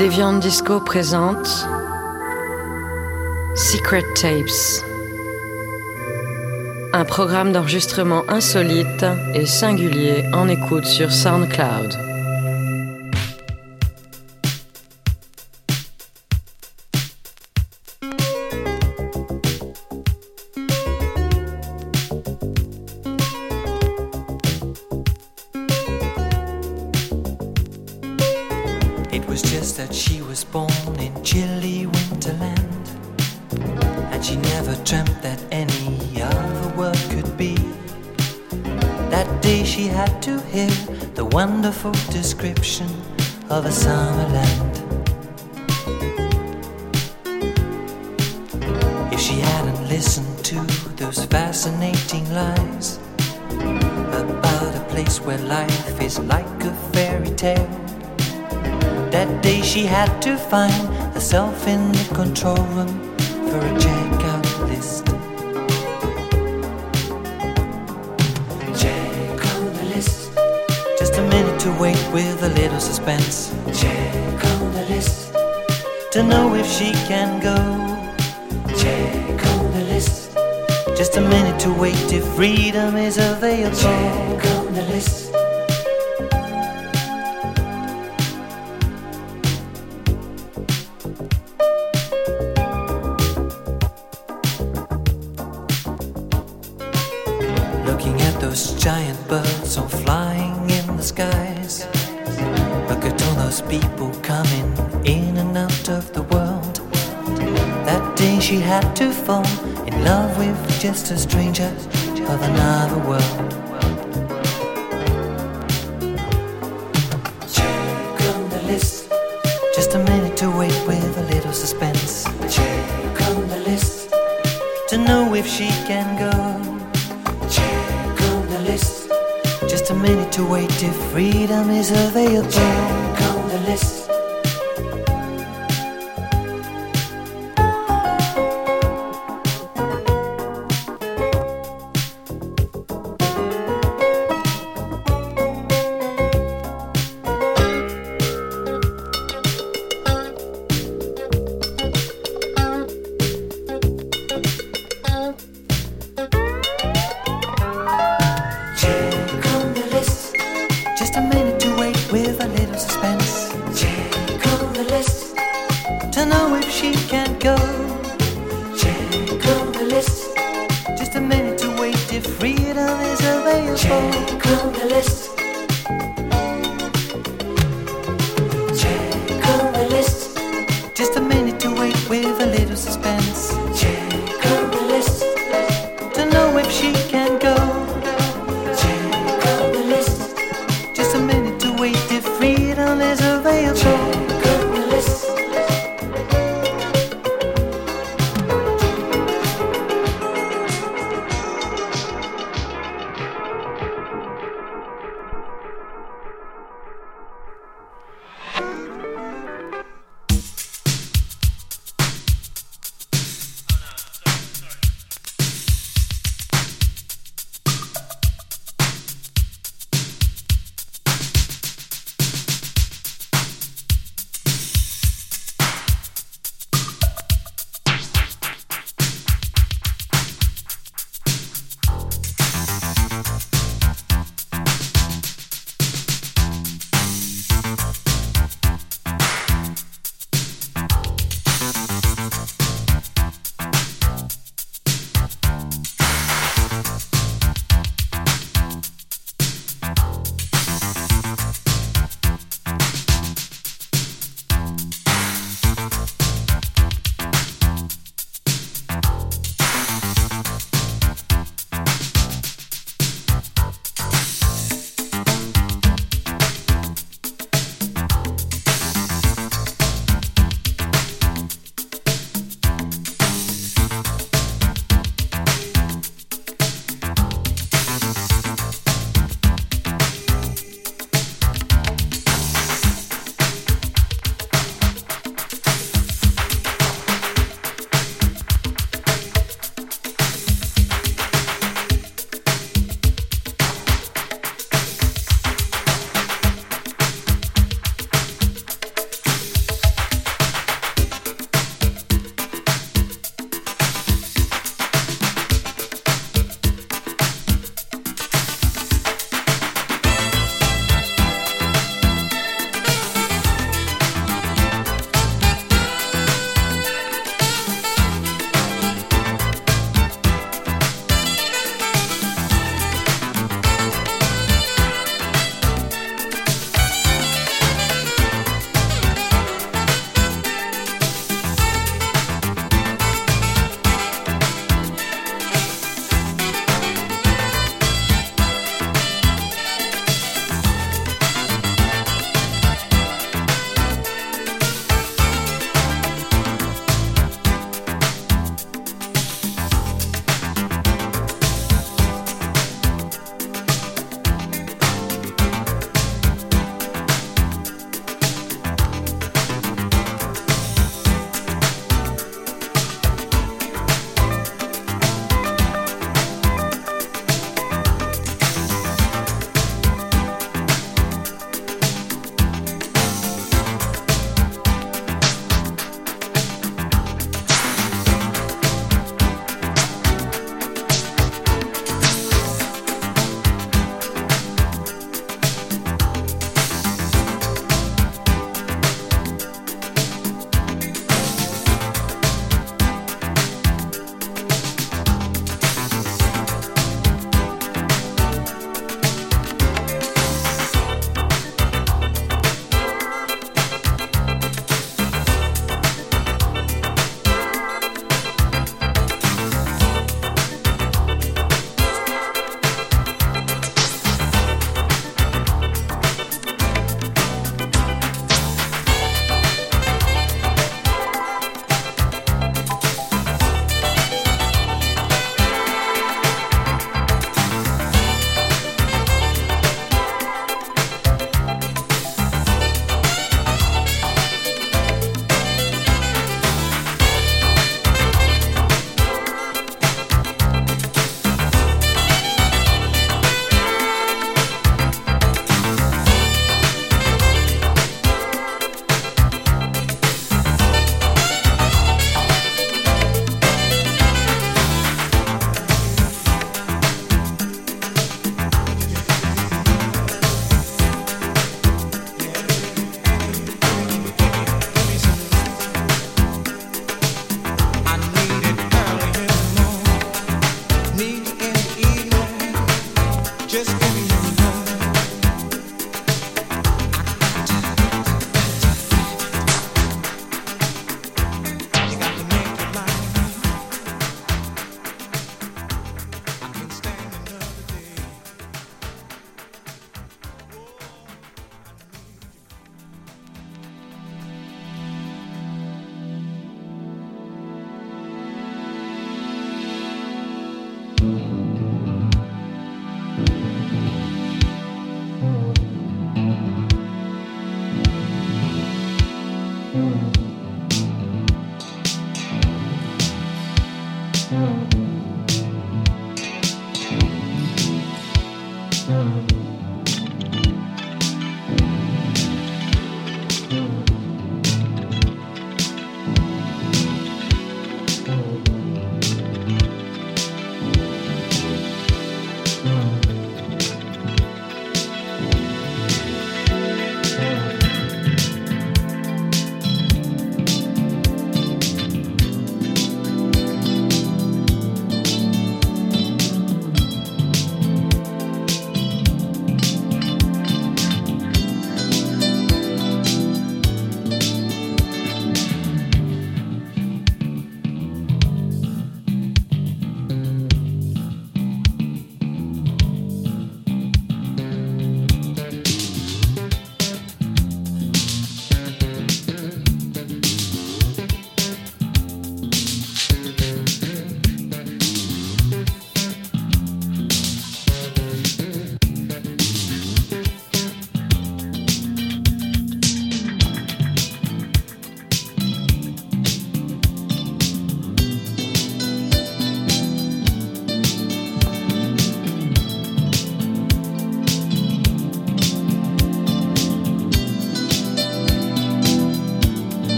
Deviant Disco présente Secret Tapes, un programme d'enregistrement insolite et singulier en écoute sur SoundCloud. Find looking at those giant birds all flying in the skies. Look at all those people coming in and out of the world. That day she had to fall in love with just a stranger of another world. Check on the list, just a minute to wait with a little suspense. Check on the list to know if she can go. To wait if freedom is available.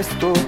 puesto.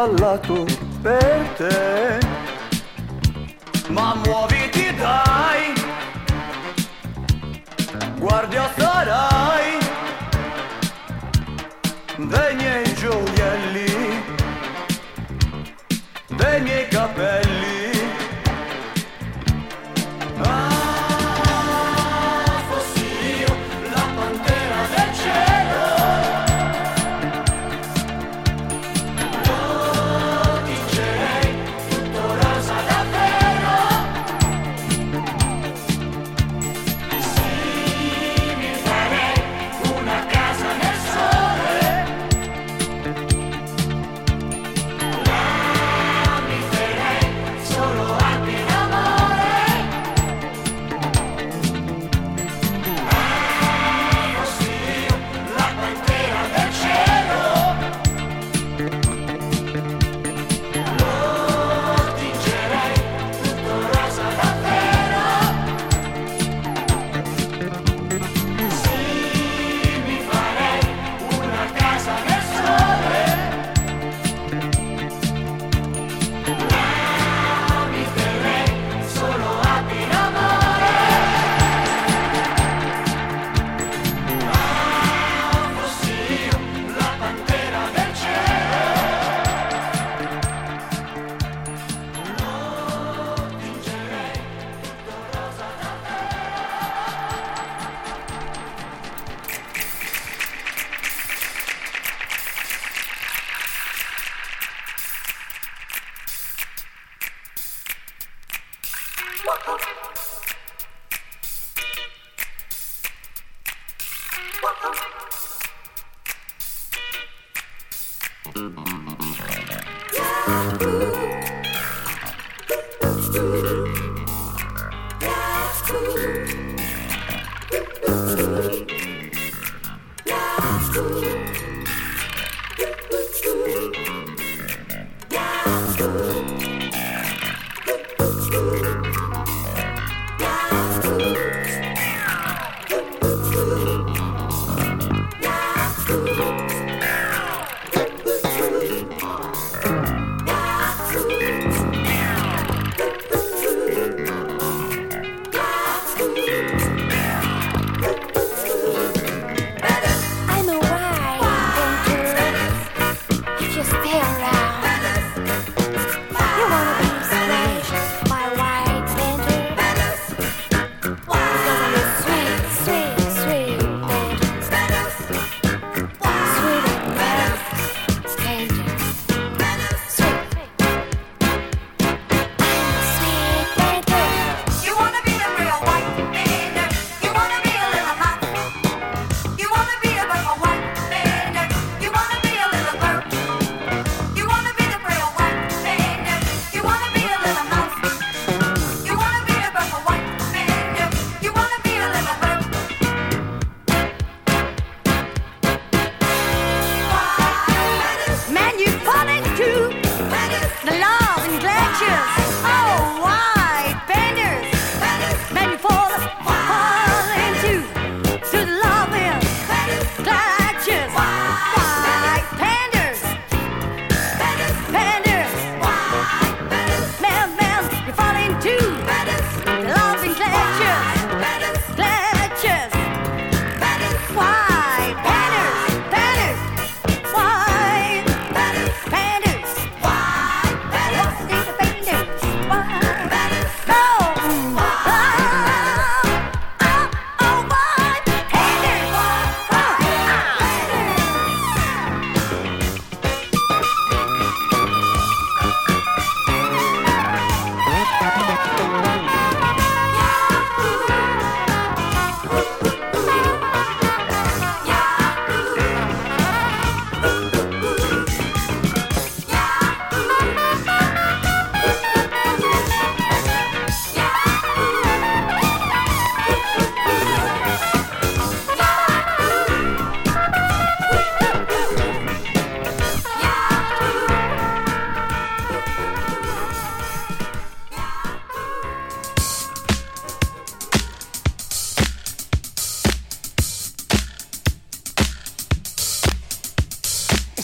ballato per te.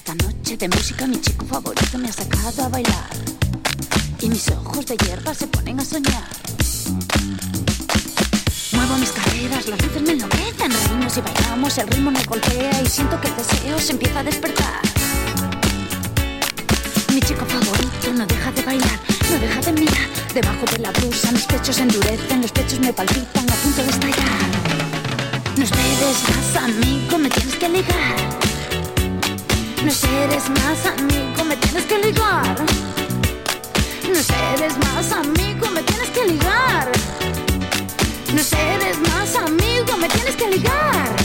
Esta noche de música mi chico favorito me ha sacado a bailar. Y mis ojos de hierba se ponen a soñar. Muevo mis caderas, las luces me enloquecen. Reímos y bailamos, el ritmo me golpea y siento que el deseo se empieza a despertar. Mi chico favorito no deja de bailar, no deja de mirar. Debajo de la blusa mis pechos endurecen, los pechos me palpitan a punto de estallar. No esperes más, amigo, me tienes que ligar. No esperes más, amigo, me tienes que ligar. No esperes más, amigo, me tienes que ligar. No esperes más, amigo, me tienes que ligar.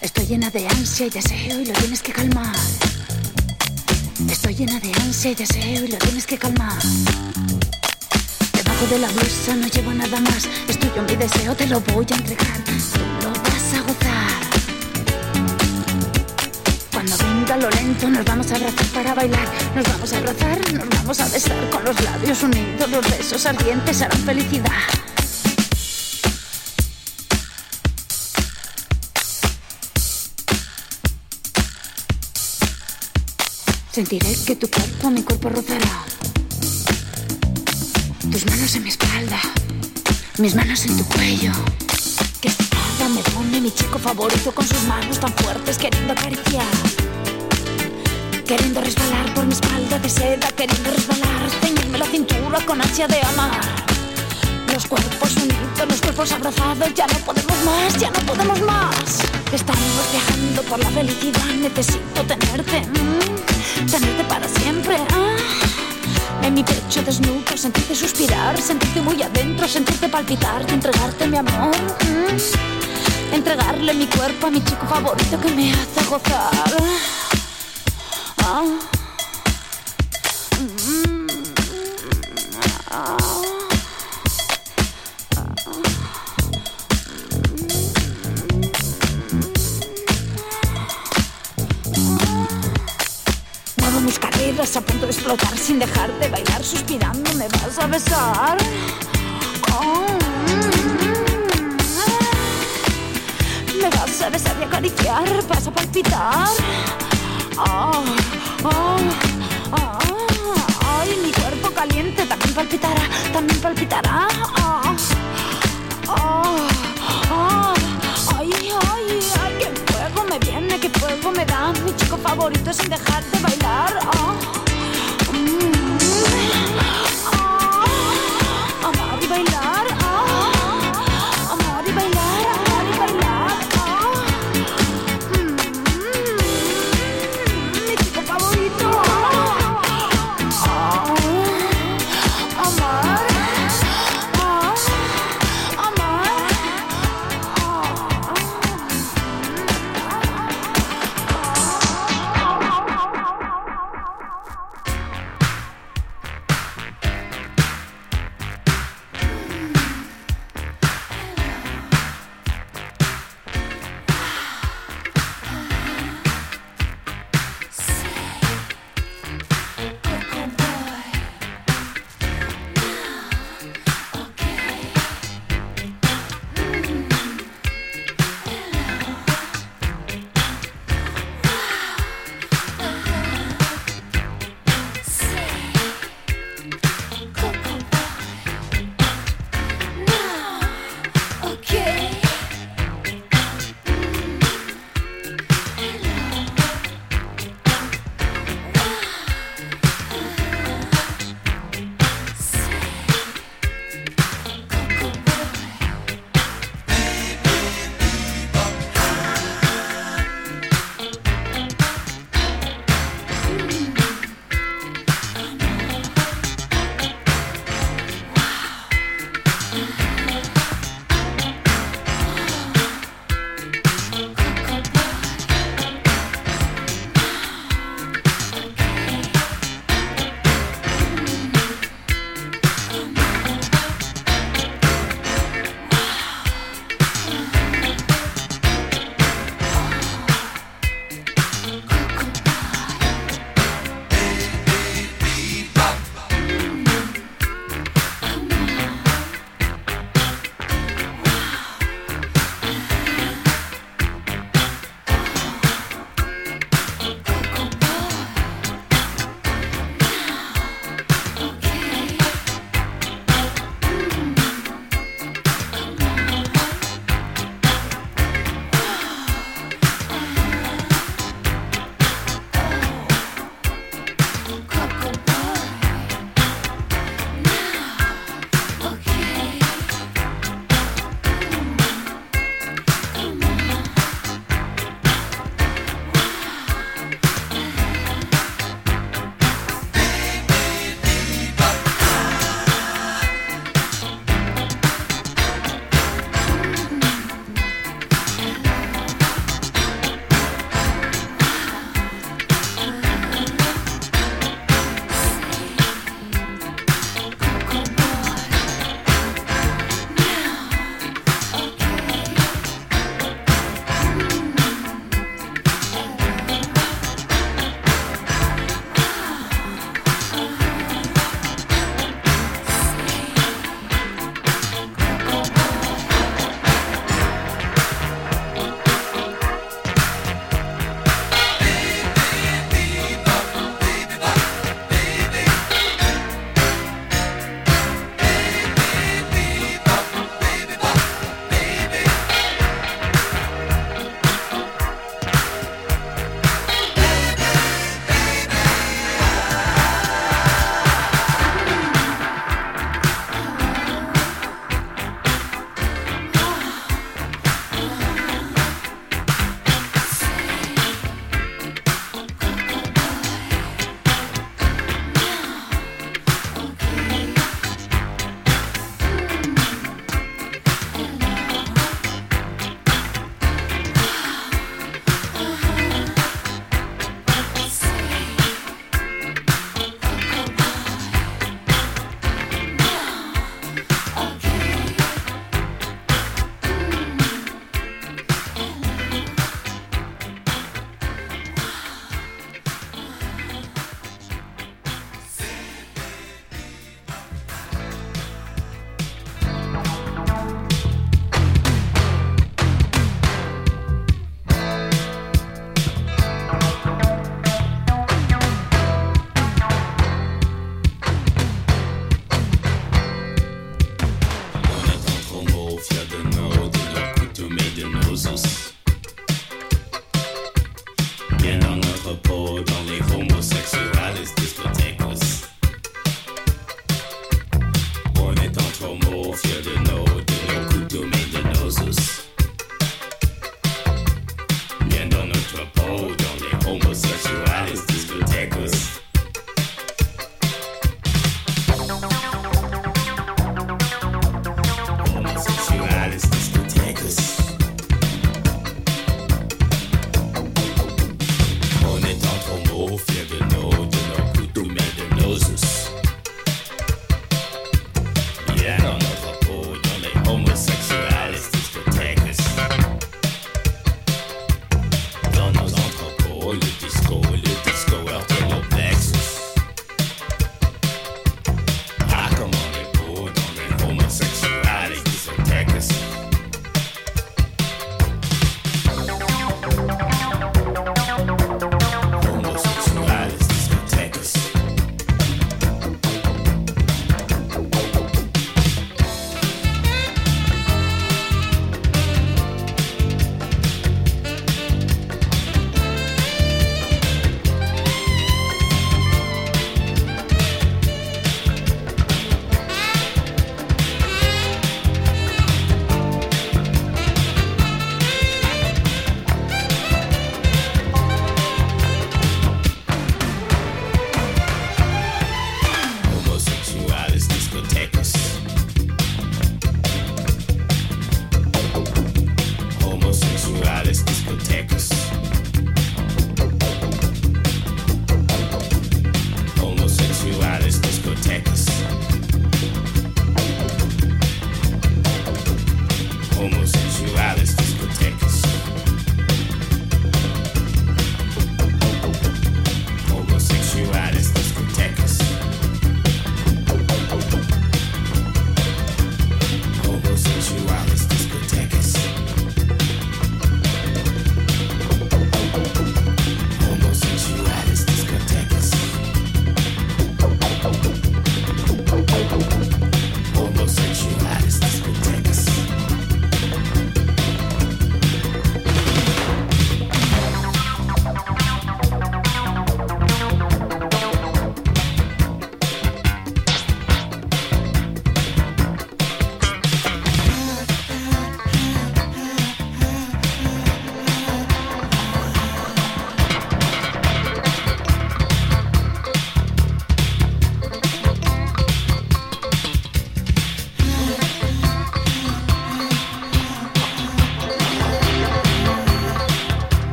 Estoy llena de ansia y deseo y lo tienes que calmar. Estoy llena de ansia y deseo y lo tienes que calmar. De la blusa no llevo nada más. Es tuyo mi deseo, te lo voy a entregar. Tú lo vas a gozar. Cuando venga lo lento, nos vamos a abrazar para bailar. Nos vamos a abrazar, nos vamos a besar con los labios unidos. Los besos ardientes harán felicidad. Sentiré que tu cuerpo mi cuerpo rozará. Tus manos en mi espalda, mis manos en tu cuello. Que espada me pone mi chico favorito con sus manos tan fuertes queriendo acariciar. Queriendo resbalar por mi espalda de seda, queriendo resbalar, ceñirme la cintura con ansia de amar. Los cuerpos unidos, los cuerpos abrazados, ya no podemos más, ya no podemos más. Estamos viajando por la felicidad, necesito tenerte, mm, tenerte para siempre. ah. En mi pecho desnudo, sentirte suspirar, sentirte muy adentro, sentirte palpitar entregarte mi amor. mm. Entregarle mi cuerpo a mi chico favorito que me hace gozar. Ah. Mm. Ah. Explotar sin dejar de bailar, suspirando. ¿Me vas a besar? Oh, Me vas a besar y acariciar, vas a palpitar. Oh, oh, ay, mi cuerpo caliente también palpitará, también palpitará. Ay, ay, qué fuego me viene, qué fuego me da mi chico favorito sin dejar de bailar.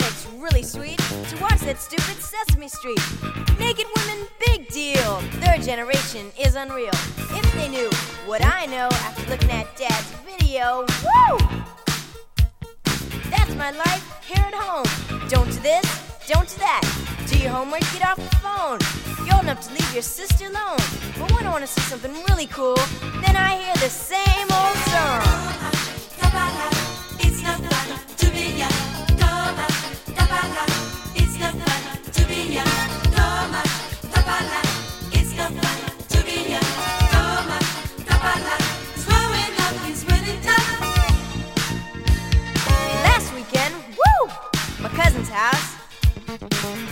It's really sweet to watch that stupid Sesame Street. Naked women, big deal. Their generation is unreal. If they knew what I know after looking at Dad's video, woo! That's my life here at home. Don't do this, don't do that. Do your homework, get off the phone. You're old enough to leave your sister alone. But when I want to see something really cool, then I hear the same old song. House.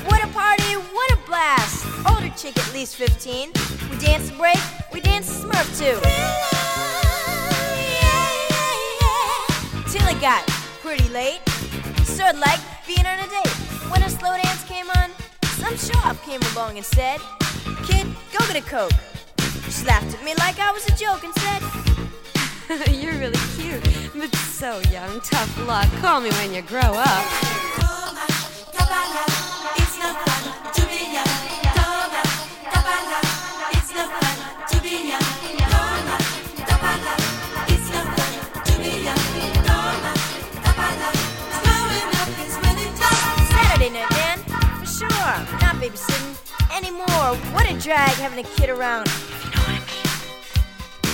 What a party, what a blast! Older chick at least 15. We danced a break, we danced a smurf too. Till it got pretty late. Sort of like being on a date. When a slow dance came on, some show came along and said, Kid, go get a Coke. She laughed at me like I was a joke and said, You're really cute, but so young. Tough luck. Call me when you grow up. Drag having a kid around.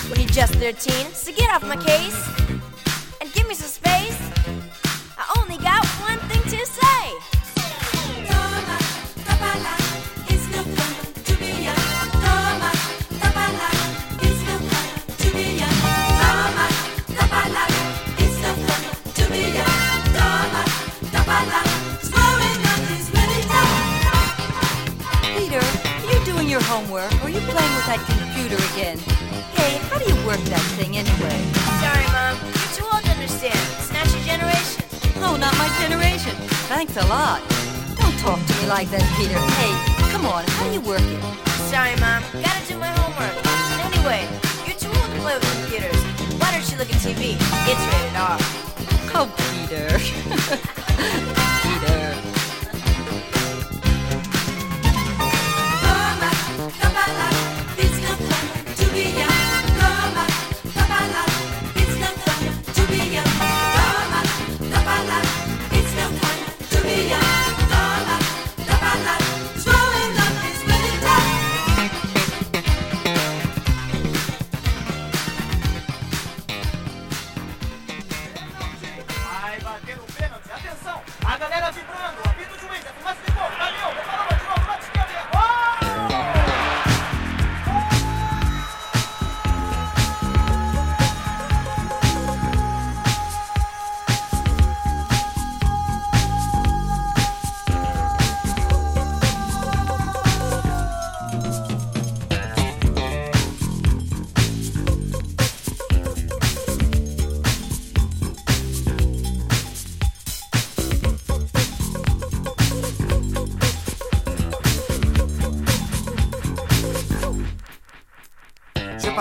When you're just 13, so get off my case and give me some space. I only got one thing to say.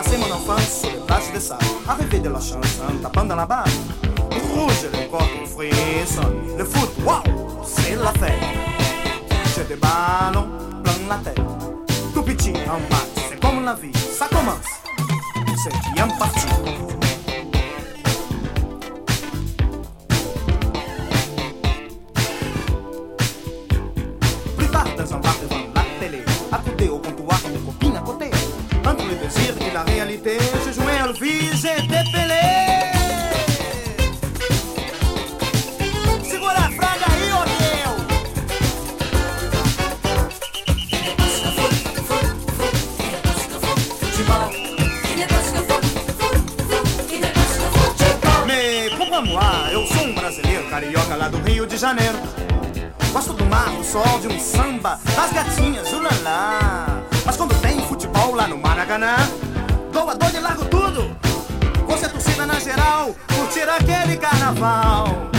Passé mon enfance sur les plages de sable, arrivé de la chanson, tapant dans la barre. Rouge, le corps qui frissonne. Le foot, waouh, c'est la fête. J'ai des ballons plein la tête. Tout petit en maths, c'est comme la vie, ça commence. C'est bien parti. Plus tard, dans un bar devant la télé, accoudé au comptoir, mes copines à côté. Entre le désir et la réalité se jouait en vise et dépêlée. Segura a frase aí, ô meu. como pourquoi moi? Eu sou um brasileiro carioca lá do Rio de Janeiro. Gosto do mar, do sol, de um samba, das gatinhas, o lalá. Mas quando tem futebol lá no Maracanã dou a e largo tudo. Você é torcida na geral, curtir aquele carnaval.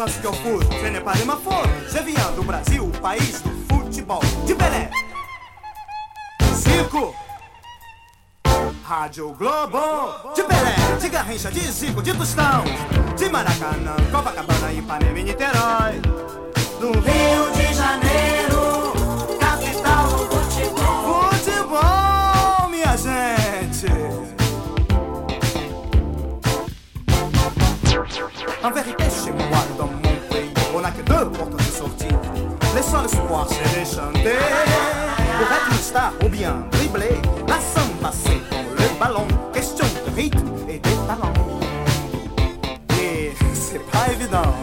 Ne pense qu'au foot, je n'ai pas de ma do Brasil, o país do futebol. De Pelé. Zico. Rádio Globo. De Pelé, de Garrincha, de Zico, de Tostão. De Maracanã, Copacabana, Ipanema e Niterói. Do Rio de Janeiro, En vérité, chez moi, dans mon pays, on n'a que deux portes de sortie. Les seuls espoirs, c'est de chanter. Pour star ou bien dribbler, la samba, c'est dans le ballon. Question de rythme et de talent. Et c'est pas évident.